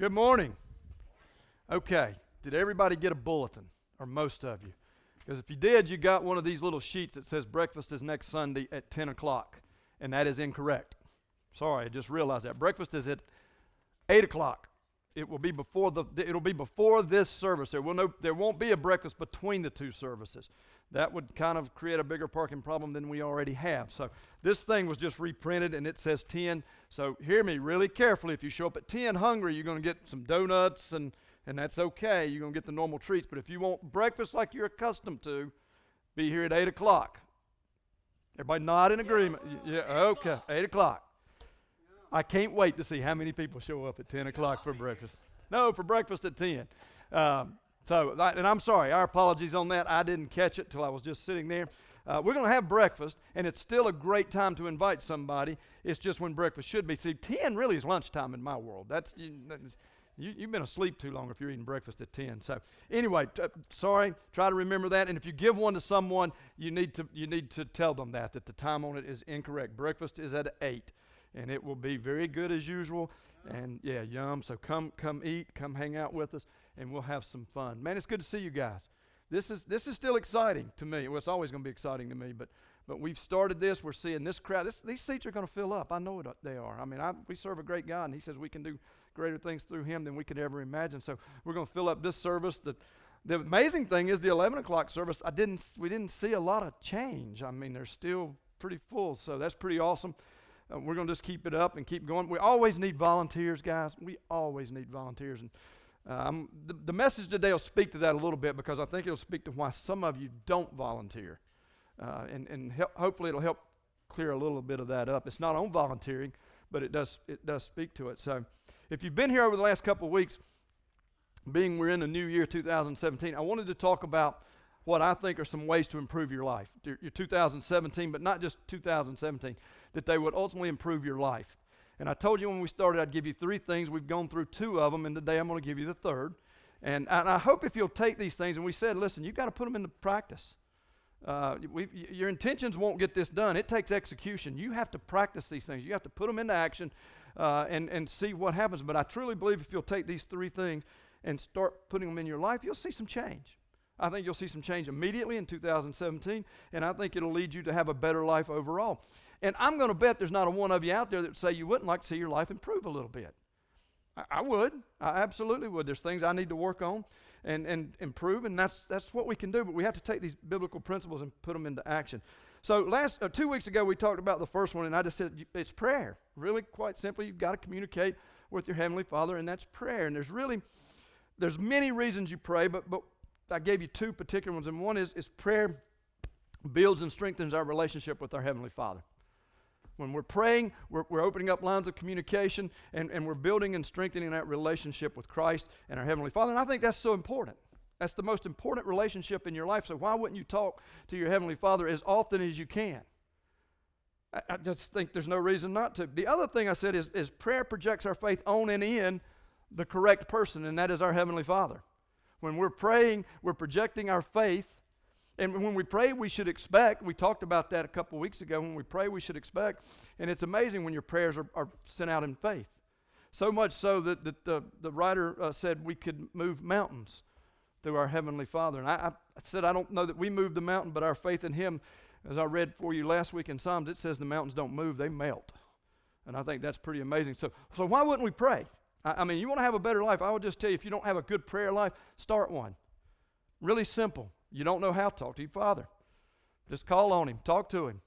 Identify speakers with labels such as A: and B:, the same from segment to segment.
A: Good morning. Okay, did everybody get a bulletin, or most of you? Because if you did, you got one of these little sheets that says breakfast is next Sunday at 10 o'clock, and that is incorrect. Sorry, I just realized that. Breakfast is at 8 o'clock. It will be before the it'll be before this service. There will no there won't be a breakfast between the two services. That would kind of create a bigger parking problem than we already have. So this thing was just reprinted and it says 10. So hear me really carefully. If you show up at 10 hungry, you're going to get some donuts and and that's okay. You're going to get the normal treats. But if you want breakfast like you're accustomed to, be here at 8 o'clock. Everybody nod in agreement. Yeah, okay, 8 o'clock. I can't wait to see how many people show up at 10 o'clock for breakfast. No, for breakfast at 10. Um, so, and I'm sorry, our apologies on that. I didn't catch it till I was just sitting there. Uh, we're going to have breakfast, and it's still a great time to invite somebody. It's just when breakfast should be. See, 10 really is lunchtime in my world. That's. You, you, have been asleep too long if you're eating breakfast at 10. So, anyway, t- sorry, try to remember that. And if you give one to someone, you need to, you need to tell them that, that the time on it is incorrect. Breakfast is at 8, and it will be very good as usual. And yeah, yum. So, come, come eat, come hang out with us, and we'll have some fun. Man, it's good to see you guys. This is, this is still exciting to me. Well, it's always going to be exciting to me, but but we've started this. We're seeing this crowd. This, these seats are going to fill up. I know it, they are. I mean, I, we serve a great God, and He says we can do greater things through Him than we could ever imagine. So we're going to fill up this service. The, the amazing thing is the 11 o'clock service. I didn't. We didn't see a lot of change. I mean, they're still pretty full. So that's pretty awesome. Uh, we're going to just keep it up and keep going. We always need volunteers, guys. We always need volunteers. And um, the, the message today will speak to that a little bit because I think it'll speak to why some of you don't volunteer. Uh, and and help, hopefully it'll help clear a little bit of that up. It's not on volunteering, but it does it does speak to it. So, if you've been here over the last couple of weeks, being we're in the new year 2017, I wanted to talk about what I think are some ways to improve your life, your, your 2017, but not just 2017, that they would ultimately improve your life. And I told you when we started, I'd give you three things. We've gone through two of them, and today I'm going to give you the third. And, and I hope if you'll take these things, and we said, listen, you've got to put them into practice. Uh, your intentions won't get this done. It takes execution. You have to practice these things. You have to put them into action uh, and, and see what happens. But I truly believe if you'll take these three things and start putting them in your life, you'll see some change. I think you'll see some change immediately in 2017, and I think it'll lead you to have a better life overall. And I'm going to bet there's not a one of you out there that say you wouldn't like to see your life improve a little bit. I, I would. I absolutely would. There's things I need to work on and, and improve, and that's, that's what we can do. But we have to take these biblical principles and put them into action. So last uh, two weeks ago, we talked about the first one, and I just said it's prayer. Really, quite simply, you've got to communicate with your heavenly Father, and that's prayer. And there's really there's many reasons you pray, but but I gave you two particular ones, and one is is prayer builds and strengthens our relationship with our heavenly Father. When we're praying, we're, we're opening up lines of communication and, and we're building and strengthening that relationship with Christ and our Heavenly Father. And I think that's so important. That's the most important relationship in your life. So why wouldn't you talk to your Heavenly Father as often as you can? I, I just think there's no reason not to. The other thing I said is, is prayer projects our faith on and in the correct person, and that is our Heavenly Father. When we're praying, we're projecting our faith and when we pray, we should expect. We talked about that a couple weeks ago. When we pray, we should expect. And it's amazing when your prayers are, are sent out in faith. So much so that, that the, the writer uh, said we could move mountains through our Heavenly Father. And I, I, said, I don't know that we move the mountain, but our faith in Him, as I read for you last week in Psalms, it says the mountains don't move, they melt. And I think that's pretty amazing. So, so why wouldn't we pray? I, I mean, you want to have a better life. I would just tell you if you don't have a good prayer life, start one. Really simple. You don't know how to talk to your father. Just call on him, talk to him.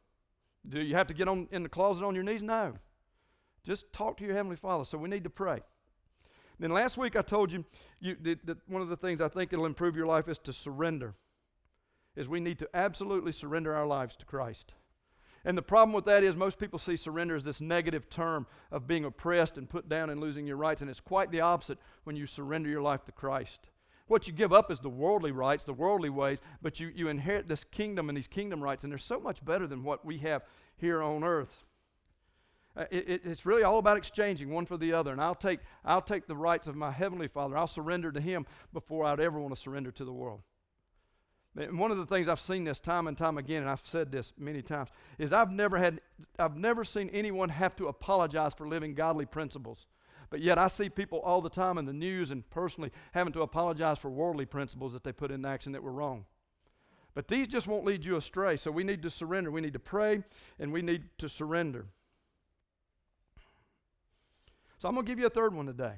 A: Do you have to get on in the closet on your knees? No. Just talk to your heavenly Father. So we need to pray. Then last week I told you, you that, that one of the things I think it'll improve your life is to surrender. Is we need to absolutely surrender our lives to Christ. And the problem with that is most people see surrender as this negative term of being oppressed and put down and losing your rights. And it's quite the opposite when you surrender your life to Christ. What you give up is the worldly rights, the worldly ways, but you, you inherit this kingdom and these kingdom rights, and they're so much better than what we have here on earth. Uh, it, it, it's really all about exchanging one for the other. And I'll take, I'll take the rights of my Heavenly Father. I'll surrender to Him before I'd ever want to surrender to the world. And one of the things I've seen this time and time again, and I've said this many times, is I've never had, I've never seen anyone have to apologize for living godly principles But yet I see people all the time in the news and personally having to apologize for worldly principles that they put into action that were wrong. But these just won't lead you astray. So we need to surrender. We need to pray and we need to surrender. So I'm going to give you a third one today.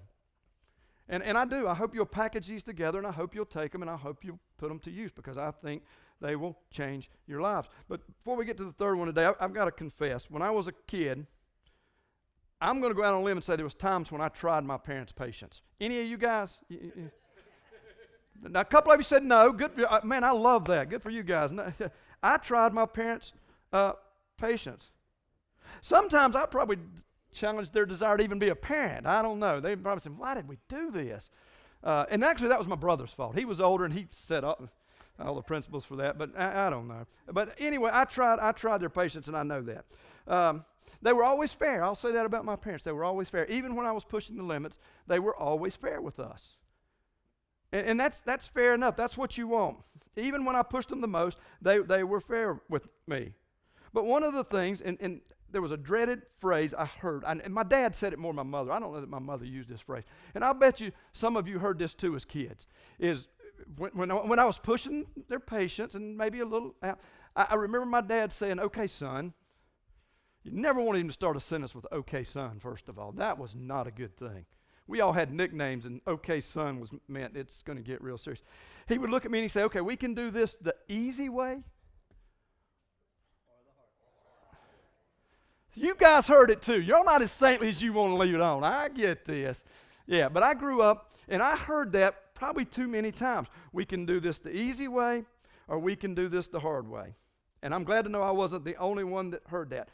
A: And, and I do. I hope you'll package these together and I hope you'll take them and I hope you'll put them to use because I think they will change your lives. But before we get to the third one today, I, I've got to confess. When I was a kid, I'm going to go out on a limb and say there was times when I tried my parents' patience. Any of you guys? now, a couple of you said no. Good, for, uh, man. I love that. Good for you guys. I tried my parents' uh, patience. Sometimes I probably challenged their desire to even be a parent. I don't know. They probably said, "Why did we do this?" Uh, and actually, that was my brother's fault. He was older and he set up all the principles for that. But I, I, don't know. But anyway, I tried. I tried their patience, and I know that. Um, they were always fair. I'll say that about my parents. They were always fair. Even when I was pushing the limits, they were always fair with us. And, and that's, that's fair enough. That's what you want. Even when I pushed them the most, they, they were fair with me. But one of the things, and, and there was a dreaded phrase I heard, and, my dad said it more than my mother. I don't know that my mother used this phrase. And I'll bet you some of you heard this too as kids, is when, when, I, when I was pushing their patience and maybe a little, I, I remember my dad saying, okay, son, you never wanted him to start a sentence with okay, son, first of all. That was not a good thing. We all had nicknames, and okay, son was meant it's going to get real serious. He would look at me and he'd say, okay, we can do this the easy way. You guys heard it too. You're not as saintly as you want to leave it on. I get this. Yeah, but I grew up and I heard that probably too many times. We can do this the easy way or we can do this the hard way. And I'm glad to know I wasn't the only one that heard that.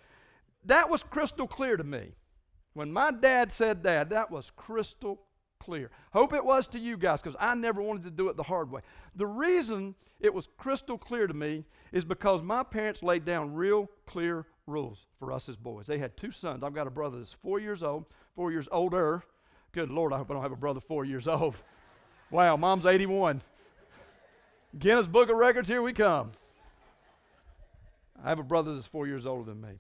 A: That was crystal clear to me. When my dad said that, that was crystal clear. Hope it was to you guys because I never wanted to do it the hard way. The reason it was crystal clear to me is because my parents laid down real clear rules for us as boys. They had two sons. I've got a brother that's four years old, four years older. Good Lord, I hope I don't have a brother four years old. Wow, mom's 81. Guinness Book of Records, here we come. I have a brother that's four years older than me.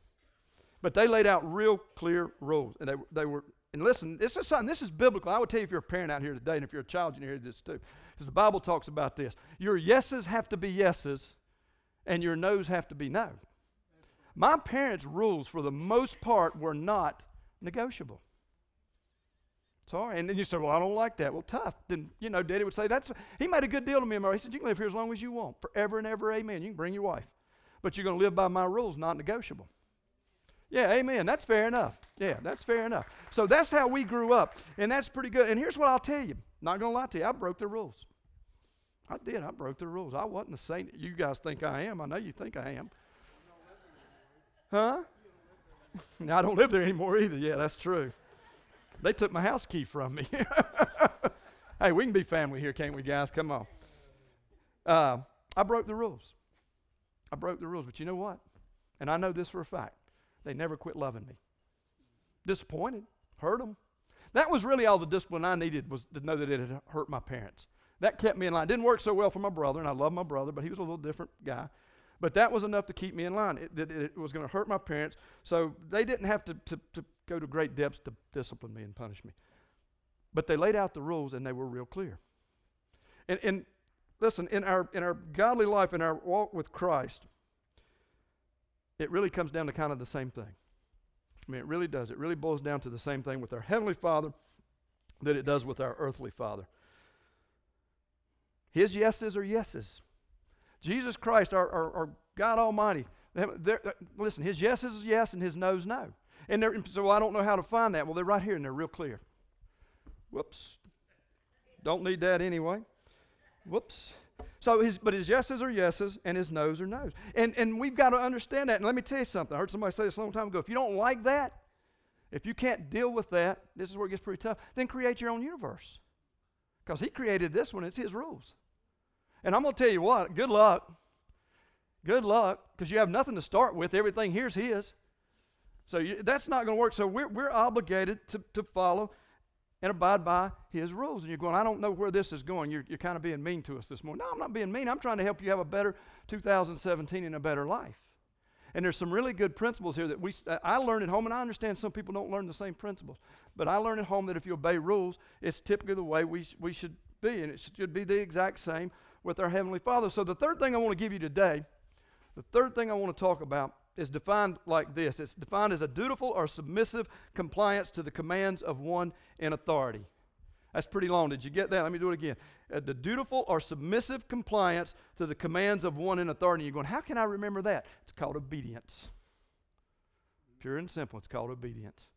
A: But they laid out real clear rules. And they, they were, and listen, this is something, this is biblical. I would tell you if you're a parent out here today, and if you're a child, you hear this too. Because the Bible talks about this. Your yeses have to be yeses, and your no's have to be no. My parents' rules, for the most part, were not negotiable. Sorry. And then you say, Well, I don't like that. Well, tough. Then, you know, Daddy would say, That's he made a good deal to me. He said, You can live here as long as you want, forever and ever, amen. You can bring your wife. But you're going to live by my rules, not negotiable. Yeah, amen. That's fair enough. Yeah, that's fair enough. So that's how we grew up. And that's pretty good. And here's what I'll tell you. Not to lie to you. I broke the rules. I did. I broke the rules. I wasn't the saint you guys think I am. I know you think I am. Huh? now, I don't live there anymore either. Yeah, that's true. They took my house key from me. hey, we can be family here, can't we, guys? Come on. Uh, I broke the rules. I broke the rules. But you know what? And I know this for a fact. They never quit loving me. Disappointed, hurt them. That was really all the discipline I needed was to know that it had hurt my parents. That kept me in line. Didn't work so well for my brother, and I love my brother, but he was a little different guy. But that was enough to keep me in line. It, it, it was going to hurt my parents, so they didn't have to, to, to go to great depths to discipline me and punish me. But they laid out the rules, and they were real clear. And, and listen, in our, in our godly life, in our walk with Christ, it really comes down to kind of the same thing. I mean, it really does. It really boils down to the same thing with our Heavenly Father that it does with our earthly Father. His yeses are yeses. Jesus Christ, our, our, our God Almighty, they're, they're, listen, His yes is yes and His no no. And so I don't know how to find that. Well, they're right here and they're real clear. Whoops. Don't need that anyway. Whoops. So his, but his yeses are yeses and his no's are no's. And, and we've got to understand that. And let me tell you something. I heard somebody say this a long time ago. If you don't like that, if you can't deal with that, this is where it gets pretty tough, then create your own universe. Because he created this one, it's his rules. And I'm going to tell you what, good luck. Good luck, because you have nothing to start with. Everything here's his. So you, that's not going to work. So we're, we're obligated to, to follow and abide by his rules. And you're going, I don't know where this is going. You're, you're kind of being mean to us this morning. No, I'm not being mean. I'm trying to help you have a better 2017 and a better life. And there's some really good principles here that we I learned at home, and I understand some people don't learn the same principles. But I learned at home that if you obey rules, it's typically the way we, we should be, and it should be the exact same with our Heavenly Father. So the third thing I want to give you today, the third thing I want to talk about is defined like this it's defined as a dutiful or submissive compliance to the commands of one in authority. That's pretty long. Did you get that? Let me do it again. Uh, the dutiful or submissive compliance to the commands of one in authority. You're going, how can I remember that? It's called obedience. Pure and simple, it's called obedience.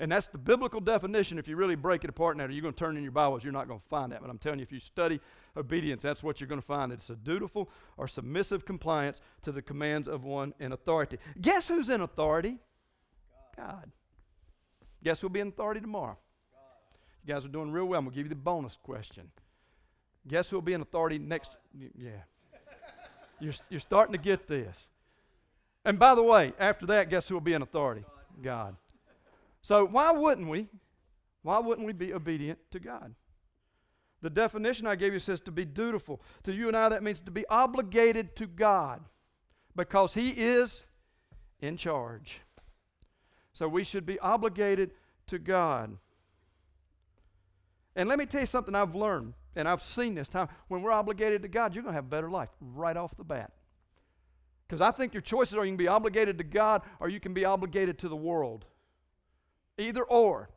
A: And that's the biblical definition. If you really break it apart now, you're going to turn in your Bibles, you're not going to find that. But I'm telling you, if you study obedience, that's what you're going to find. It's a dutiful or submissive compliance to the commands of one in authority. Guess who's in authority? God. God. Guess who'll be in authority tomorrow? God. You guys are doing real well. I'm going to give you the bonus question. Guess who'll be in authority next? God. Yeah. you're, you're starting to get this. And by the way, after that, guess who will be in authority? God. So why wouldn't we? Why wouldn't we be obedient to God? The definition I gave you says to be dutiful. To you and I, that means to be obligated to God because He is in charge. So we should be obligated to God. And let me tell you something I've learned, and I've seen this time. When we're obligated to God, you're going to have a better life right off the bat. Because I think your choices are you can be obligated to God or you can be obligated to the world. Either or.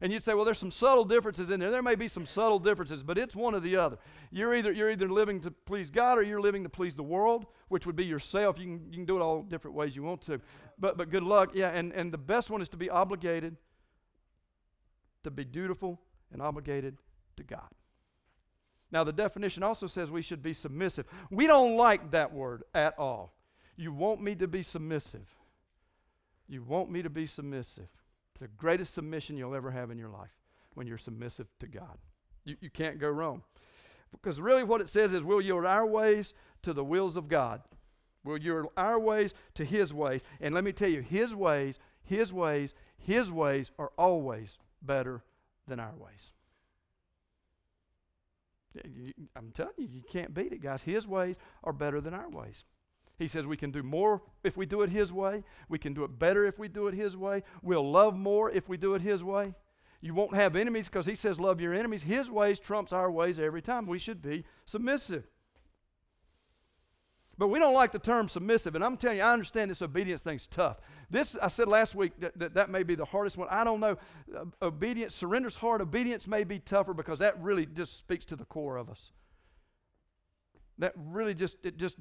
A: And you'd say, well, there's some subtle differences in there. There may be some subtle differences, but it's one or the other. You're either, you're either living to please God or you're living to please the world, which would be yourself. You can, you can do it all different ways you want to. But, but good luck. Yeah, and, and the best one is to be obligated, to be dutiful and obligated to God. Now, the definition also says we should be submissive. We don't like that word at all. You want me to be submissive. You want me to be submissive. It's the greatest submission you'll ever have in your life when you're submissive to God. You, you can't go wrong. Because really, what it says is we'll yield our ways to the wills of God. We'll yield our ways to His ways. And let me tell you, His ways, His ways, His ways are always better than our ways. I'm telling you, you can't beat it, guys. His ways are better than our ways. He says we can do more if we do it His way. We can do it better if we do it His way. We'll love more if we do it His way. You won't have enemies because He says love your enemies. His ways trumps our ways every time. We should be submissive. But we don't like the term submissive. And I'm telling you, I understand this obedience thing's tough. This, I said last week, that, that, that may be the hardest one. I don't know. Uh, obedience, surrender's hard. Obedience may be tougher because that really just speaks to the core of us. That really just, it just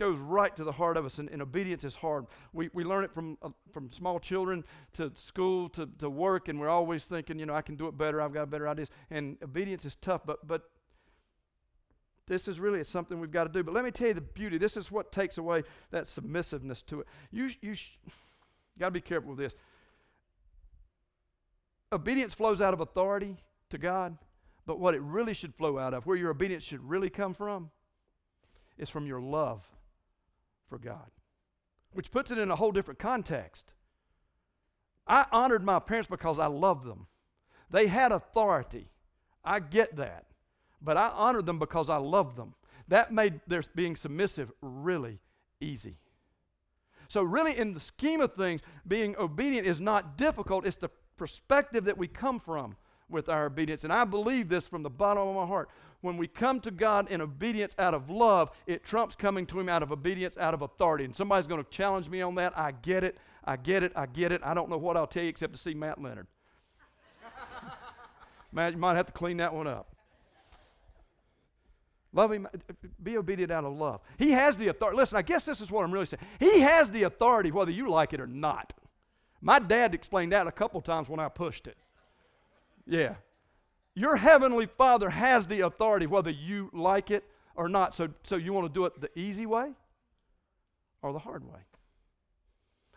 A: goes right to the heart of us, and, and obedience is hard. We, we learn it from, uh, from small children to school to, to work, and we're always thinking, you know, I can do it better, I've got better ideas. And obedience is tough, but, but this is really it's something we've got to do. But let me tell you the beauty. This is what takes away that submissiveness to it. You, you sh- got to be careful with this. Obedience flows out of authority to God, but what it really should flow out of, where your obedience should really come from, is from your love for God, which puts it in a whole different context. I honored my parents because I loved them. They had authority. I get that. But I honored them because I loved them. That made their being submissive really easy. So, really, in the scheme of things, being obedient is not difficult. It's the perspective that we come from with our obedience. And I believe this from the bottom of my heart when we come to God in obedience out of love, it trumps coming to Him out of obedience out of authority. And somebody's going to challenge me on that. I get it. I get it. I get it. I don't know what I'll tell you except to see Matt Leonard. Matt, you might have to clean that one up. Love him, be obedient out of love. He has the authority. Listen, I guess this is what I'm really saying. He has the authority whether you like it or not. My dad explained that a couple times when I pushed it. Yeah. Your heavenly Father has the authority whether you like it or not. So, so you want to do it the easy way or the hard way?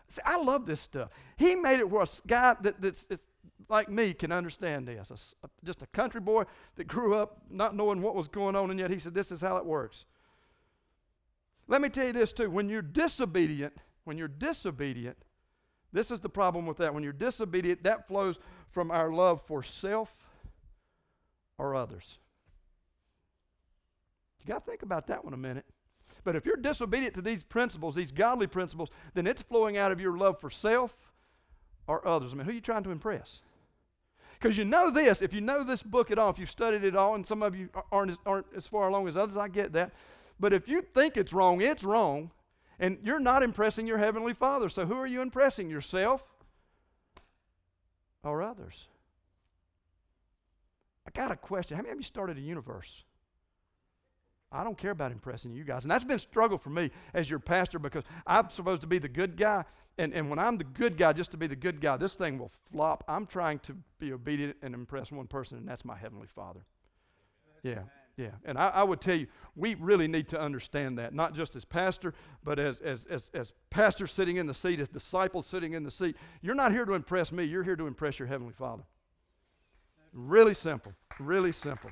A: See, I love this stuff. He made it where a guy that, that's like me can understand this. A, just a country boy that grew up not knowing what was going on, and yet he said, This is how it works. Let me tell you this too. When you're disobedient, when you're disobedient, this is the problem with that. When you're disobedient, that flows from our love for self or others. You got to think about that one a minute. But if you're disobedient to these principles, these godly principles, then it's flowing out of your love for self or others. I mean, who are you trying to impress? Because you know this, if you know this book at all, if you've studied it all, and some of you aren't as, aren't as far along as others, I get that. But if you think it's wrong, it's wrong. And you're not impressing your Heavenly Father. So who are you impressing? Yourself or others? Got a question. How many of you started a universe? I don't care about impressing you guys. And that's been a struggle for me as your pastor because I'm supposed to be the good guy. And, and when I'm the good guy, just to be the good guy, this thing will flop. I'm trying to be obedient and impress one person, and that's my Heavenly Father. Yeah, yeah. And I, I would tell you, we really need to understand that, not just as pastor, but as, as, as, as pastor sitting in the seat, as disciples sitting in the seat. You're not here to impress me, you're here to impress your Heavenly Father. Really simple, really simple.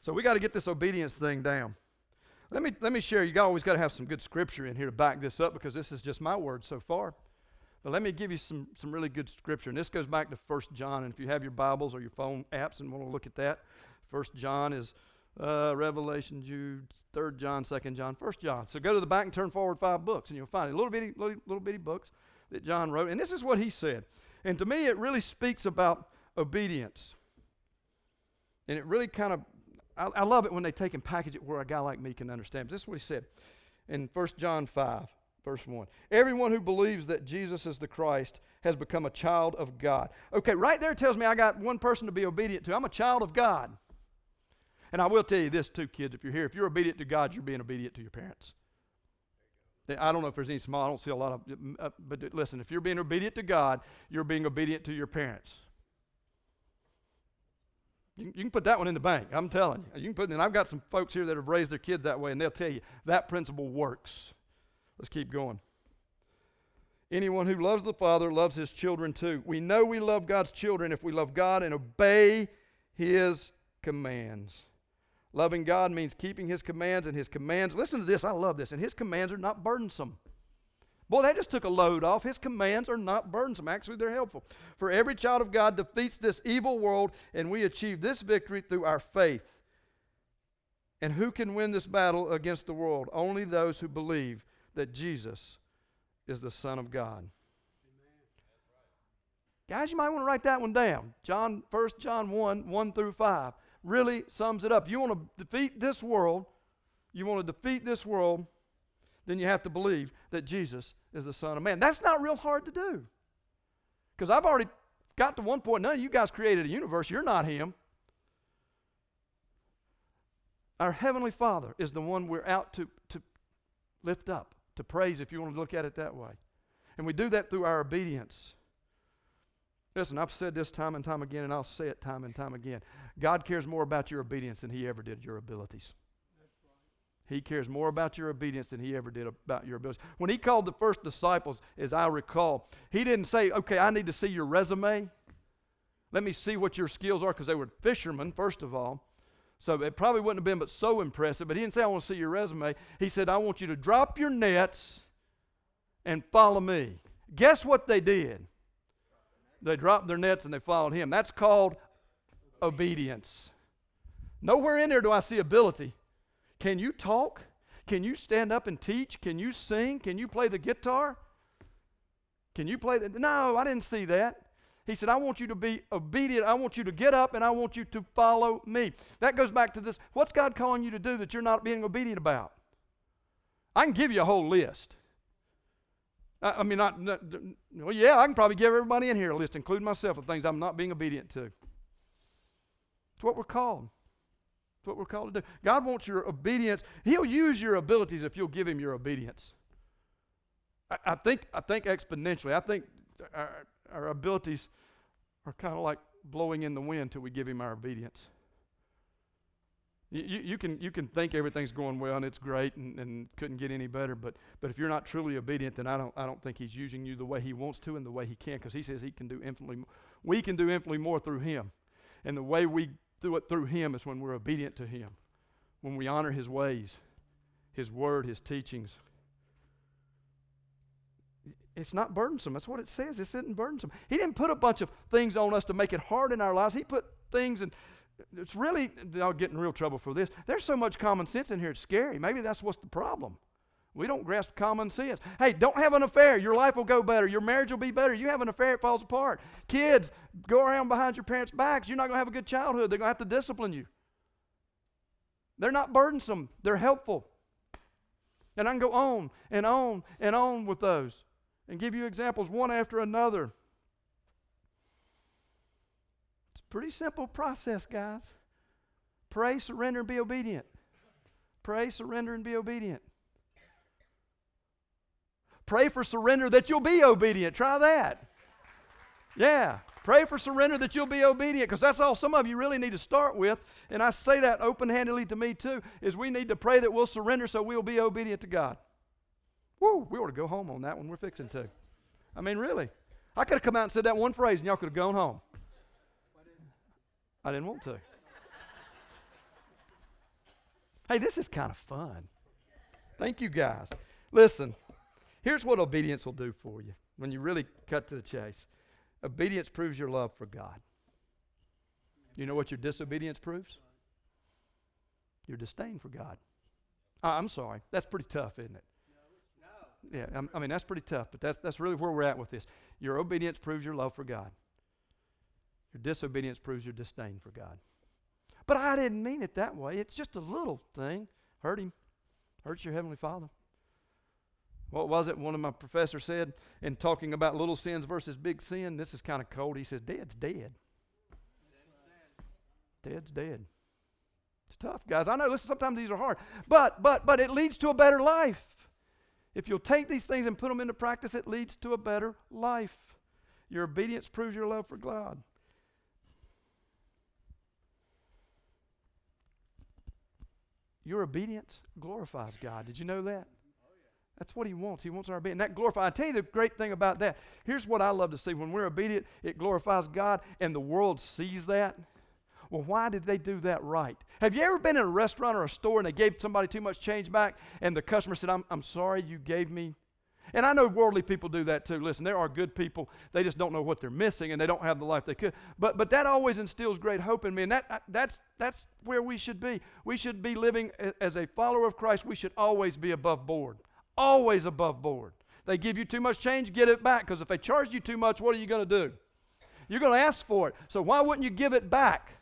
A: So we got to get this obedience thing down. Let me, let me share. You always got to have some good scripture in here to back this up because this is just my word so far. But let me give you some, some really good scripture. And this goes back to 1 John. And if you have your Bibles or your phone apps and want to look at that, 1 John is uh, Revelation, Jude, 3 John, 2 John, 1 John. So go to the back and turn forward five books, and you'll find it. Little bitty, little, little bitty books that John wrote. And this is what he said. And to me, it really speaks about obedience. And it really kind of I, I, love it when they take and package it where a guy like me can understand. This is what he said in 1 John 5, verse 1. Everyone who believes that Jesus is the Christ has become a child of God. Okay, right there tells me I got one person to be obedient to. I'm a child of God. And I will tell you this too, kids, if you're here, if you're obedient to God, you're being obedient to your parents. I don't know if there's any small, I don't see a lot of, uh, but listen, if you're being obedient to God, you're being obedient to your parents. You, you can put that one in the bank. I'm telling you. You can put, and I've got some folks here that have raised their kids that way, and they'll tell you that principle works. Let's keep going. Anyone who loves the Father loves his children too. We know we love God's children if we love God and obey his commands. Loving God means keeping his commands, and his commands, listen to this, I love this, and his commands are not burdensome. Boy, that just took a load off. His commands are not burdensome. Actually, they're helpful. For every child of God defeats this evil world, and we achieve this victory through our faith. And who can win this battle against the world? Only those who believe that Jesus is the Son of God. Guys, you might want to write that one down. John, 1 John 1, 1 through 5 really sums it up. You want to defeat this world, you want to defeat this world, then you have to believe that Jesus is the Son of Man. That's not real hard to do. Because I've already got to one point, none of you guys created a universe. You're not Him. Our Heavenly Father is the one we're out to, to lift up, to praise, if you want to look at it that way. And we do that through our obedience. Listen, I've said this time and time again, and I'll say it time and time again. God cares more about your obedience than He ever did your abilities. He cares more about your obedience than he ever did about your abilities. When he called the first disciples, as I recall, he didn't say, Okay, I need to see your resume. Let me see what your skills are, because they were fishermen, first of all. So it probably wouldn't have been but so impressive. But he didn't say, I want to see your resume. He said, I want you to drop your nets and follow me. Guess what they did? They dropped their nets and they followed him. That's called obedience. Nowhere in there do I see ability. Can you talk? Can you stand up and teach? Can you sing? Can you play the guitar? Can you play the No, I didn't see that. He said, I want you to be obedient. I want you to get up and I want you to follow me. That goes back to this. What's God calling you to do that you're not being obedient about? I can give you a whole list. I, mean, not, not, well, yeah, I can probably give everybody in here a list, including myself, of things I'm not being obedient to. It's what we're called It's what we're called to do. God wants your obedience. He'll use your abilities if you'll give Him your obedience. I, I think, I think exponentially. I think our, our abilities are kind of like blowing in the wind until we give Him our obedience. You, you, can, you can think everything's going well and it's great and, and couldn't get any better, but, but if you're not truly obedient, then I don't, I don't think He's using you the way He wants to and the way He can, because He says He can do infinitely more. We can do infinitely more through Him. And the way we do it through Him is when we're obedient to Him, when we honor His ways, His word, His teachings. It's not burdensome. That's what it says. It isn't burdensome. He didn't put a bunch of things on us to make it hard in our lives. He put things and it's really, I'll get in real trouble for this. There's so much common sense in here, it's scary. Maybe that's what's the problem. We don't grasp common sense. Hey, don't have an affair. Your life will go better. Your marriage will be better. You have an affair, it falls apart. Kids, go around behind your parents' backs. You're not going to have a good childhood. They're going to have to discipline you. They're not burdensome, they're helpful. And I can go on and on and on with those and give you examples one after another. It's a pretty simple process, guys. Pray, surrender, and be obedient. Pray, surrender, and be obedient. Pray for surrender that you'll be obedient. Try that. Yeah. Pray for surrender that you'll be obedient because that's all some of you really need to start with. And I say that open handedly to me too is we need to pray that we'll surrender so we'll be obedient to God. Woo, we ought to go home on that one. We're fixing to. I mean, really. I could have come out and said that one phrase and y'all could have gone home. I didn't want to. hey, this is kind of fun. Thank you guys. Listen, here's what obedience will do for you when you really cut to the chase. Obedience proves your love for God. You know what your disobedience proves? Your disdain for God. I'm sorry. That's pretty tough, isn't it? Yeah, i mean, that's pretty tough, but that's, that's really where we're at with this. Your obedience proves your love for God, your disobedience proves your disdain for God. But I didn't mean it that way. It's just a little thing. Hurt him, hurts your Heavenly Father. What was it one of my professors said in talking about little sins versus big sin? This is kind of cold. He says, Dead's dead. Dead's dead. It's tough, guys. I know listen, sometimes these are hard. But but but it leads to a better life. If you'll take these things and put them into practice, it leads to a better life. Your obedience proves your love for God. Your obedience glorifies God. Did you know that? That's what he wants. He wants our obedience. That glorifies. I tell you the great thing about that. Here's what I love to see. When we're obedient, it glorifies God, and the world sees that. Well, why did they do that right? Have you ever been in a restaurant or a store and they gave somebody too much change back, and the customer said, I'm, I'm sorry you gave me and I know worldly people do that too. Listen, there are good people. They just don't know what they're missing and they don't have the life they could. But, but that always instills great hope in me. And that, uh, that's, that's where we should be. We should be living as a follower of Christ. We should always be above board always above board. They give you too much change, get it back. Because if they charge you too much, what are you going to do? You're going to ask for it. So why wouldn't you give it back?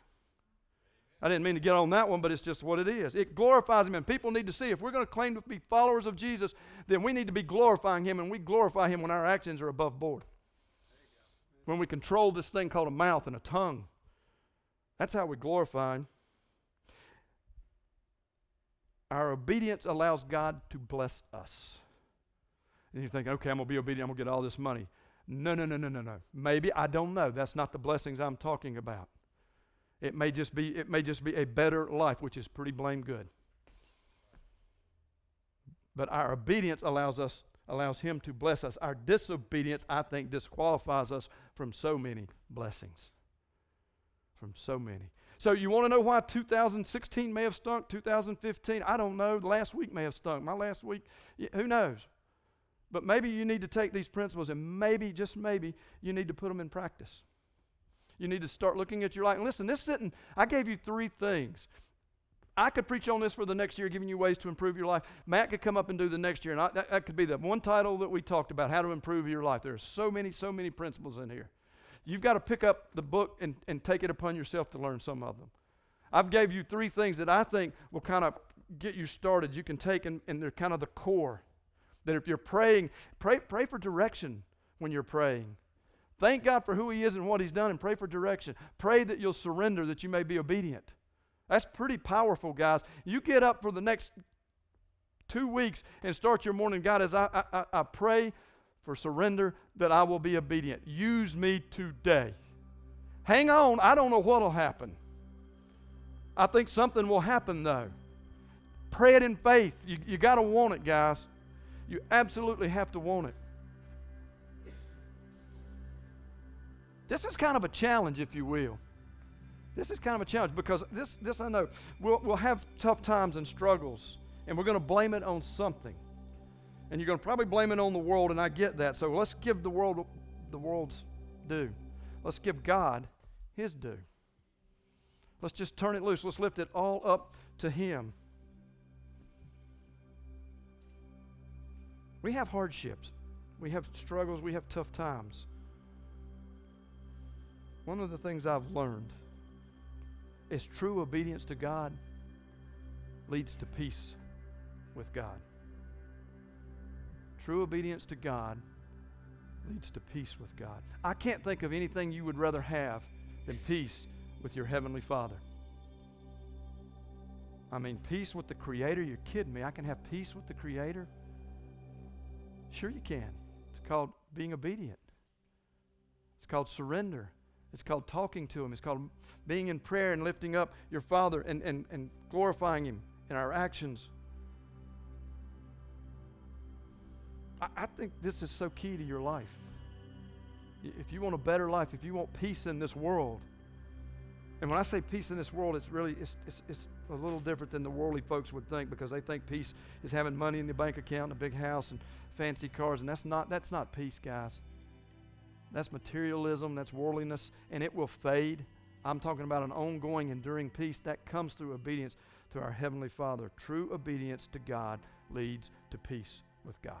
A: I didn't mean to get on that one, but it's just what it is. It glorifies Him, and people need to see if we're going to claim to be followers of Jesus, then we need to be glorifying Him, and we glorify Him when our actions are above board. When we control this thing called a mouth and a tongue. That's how we glorify Him. Our obedience allows God to bless us. And you're thinking, okay, I'm going to be obedient, I'm going to get all this money. No, no, no, no, no, no. Maybe, I don't know. That's not the blessings I'm talking about. It may just be, it may just be a better life, which is pretty blame good. But our obedience allows us, allows Him to bless us. Our disobedience, I think, disqualifies us from so many blessings. From so many. So you want to know why 2016 may have stunk, 2015? I don't know. Last week may have stunk. My last week, who knows? But maybe you need to take these principles and maybe, just maybe, you need to put them in practice. You need to start looking at your life. And listen, this sitting, I gave you three things. I could preach on this for the next year, giving you ways to improve your life. Matt could come up and do the next year, and I, that, that could be the one title that we talked about, how to improve your life. There are so many, so many principles in here. You've got to pick up the book and, and take it upon yourself to learn some of them. I've gave you three things that I think will kind of get you started. You can take and, and they're kind of the core. That if you're praying, pray, pray for direction when you're praying. Thank God for who He is and what He's done and pray for direction. Pray that you'll surrender, that you may be obedient. That's pretty powerful, guys. You get up for the next two weeks and start your morning, God, as I, I, I pray for surrender that I will be obedient. Use me today. Hang on, I don't know what will happen. I think something will happen though. Pray it in faith. You, you got to want it, guys. You absolutely have to want it. This is kind of a challenge, if you will. This is kind of a challenge because this, this I know, we'll, we'll have tough times and struggles, and we're going to blame it on something. And you're going to probably blame it on the world, and I get that. So let's give the world the world's due. Let's give God his due. Let's just turn it loose. Let's lift it all up to Him. We have hardships, we have struggles, we have tough times. One of the things I've learned is true obedience to God leads to peace with God. True obedience to God leads to peace with God. I can't think of anything you would rather have than peace with your Heavenly Father. I mean, peace with the Creator? You're kidding me. I can have peace with the Creator? Sure, you can. It's called being obedient, it's called surrender. It's called talking to Him. It's called being in prayer and lifting up your Father and, and, and glorifying Him in our actions. I, I think this is so key to your life. If you want a better life, if you want peace in this world, and when I say peace in this world, it's really it's, it's, it's a little different than the worldly folks would think because they think peace is having money in the bank account and a big house and fancy cars, and that's not that's not peace, guys. That's materialism, that's worldliness, and it will fade. I'm talking about an ongoing, enduring peace that comes through obedience to our Heavenly Father. True obedience to God leads to peace with God.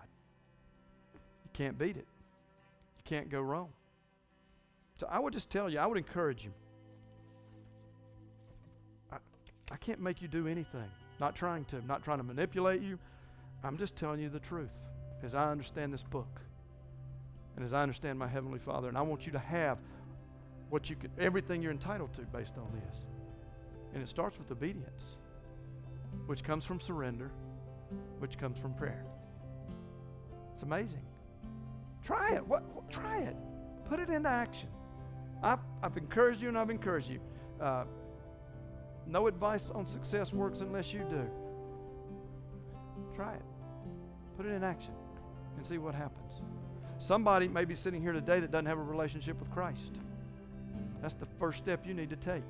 A: You can't beat it, you can't go wrong. So I would just tell you, I would encourage you. I, I can't make you do anything. Not trying to, not trying to manipulate you. I'm just telling you the truth as I understand this book and as I understand my Heavenly Father. And I want you to have what you everything you're entitled to based on this. And it starts with obedience, which comes from surrender, which comes from prayer. It's amazing. Try it. What, what try it. Put it into action. I've, I've encouraged you and I've encouraged you. Uh, no advice on success works unless you do. Try it. Put it in action and see what happens. Somebody may be sitting here today that doesn't have a relationship with Christ. That's the first step you need to take.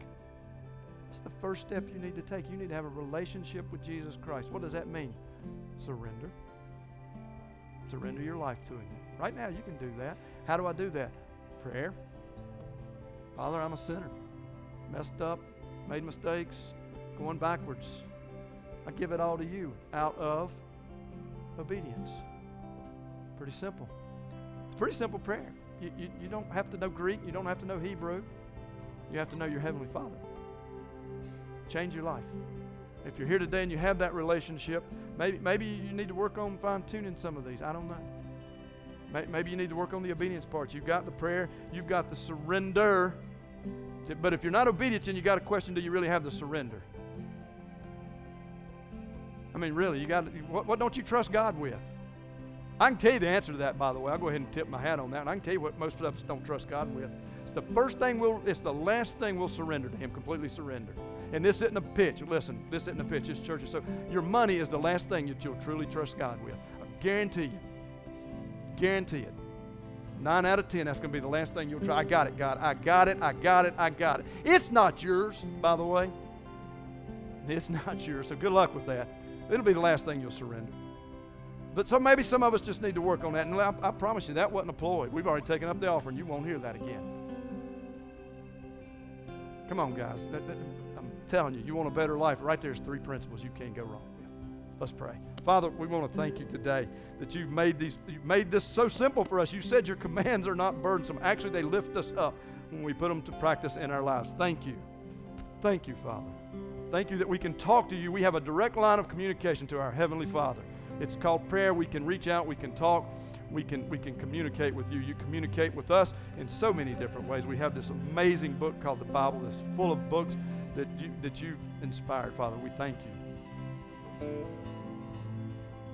A: That's the first step you need to take. You need to have a relationship with Jesus Christ. What does that mean? Surrender. Surrender your life to Him. Right now, you can do that. How do I do that? Prayer. Father, I'm a sinner. Messed up, made mistakes, going backwards. I give it all to you out of obedience. Pretty simple pretty simple prayer. You, you, you don't have to know Greek, you don't have to know Hebrew. You have to know your Heavenly Father. Change your life. If you're here today and you have that relationship, maybe, maybe you need to work on fine tuning some of these. I don't know. Maybe you need to work on the obedience part. You've got the prayer, you've got the surrender. But if you're not obedient, then you got a question do you really have the surrender? I mean, really, you got what, what don't you trust God with? I can tell you the answer to that, by the way. I'll go ahead and tip my hat on that. And I can tell you what most of us don't trust God with. It's the first thing we'll, it's the last thing we'll surrender to Him, completely surrender. And this isn't a pitch. Listen, this isn't a pitch. This church is so. Your money is the last thing that you'll truly trust God with. I guarantee you. Guarantee it. Nine out of ten, that's going to be the last thing you'll try. I got it, God. I got it. I got it. I got it. It's not yours, by the way. It's not yours. So good luck with that. It'll be the last thing you'll surrender. But so maybe some of us just need to work on that. And I, I promise you, that wasn't a ploy. We've already taken up the offering. You won't hear that again. Come on, guys. I'm telling you, you want a better life. Right there's three principles you can't go wrong with. Let's pray. Father, we want to thank you today that you've made these you've made this so simple for us. You said your commands are not burdensome. Actually, they lift us up when we put them to practice in our lives. Thank you. Thank you, Father. Thank you that we can talk to you. We have a direct line of communication to our Heavenly Father. It's called prayer. We can reach out, we can talk, we can we can communicate with you. You communicate with us in so many different ways. We have this amazing book called the Bible that's full of books that you that you've inspired, Father. We thank you.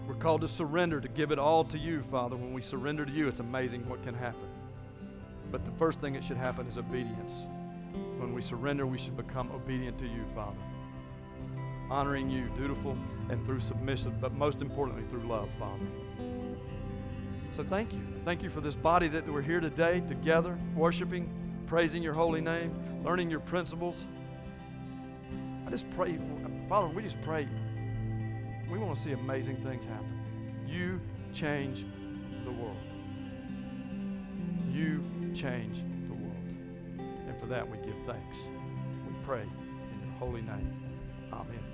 A: We're called to surrender, to give it all to you, Father. When we surrender to you, it's amazing what can happen. But the first thing that should happen is obedience. When we surrender, we should become obedient to you, Father honoring you, dutiful and through submission, but most importantly, through love, Father. So thank you. Thank you for this body that we're here today together, worshiping, praising your holy name, learning your principles. I just pray, Father, we just pray. We want to see amazing things happen. You change the world. You change the world. And for that we give thanks. We pray in your holy name. Amen.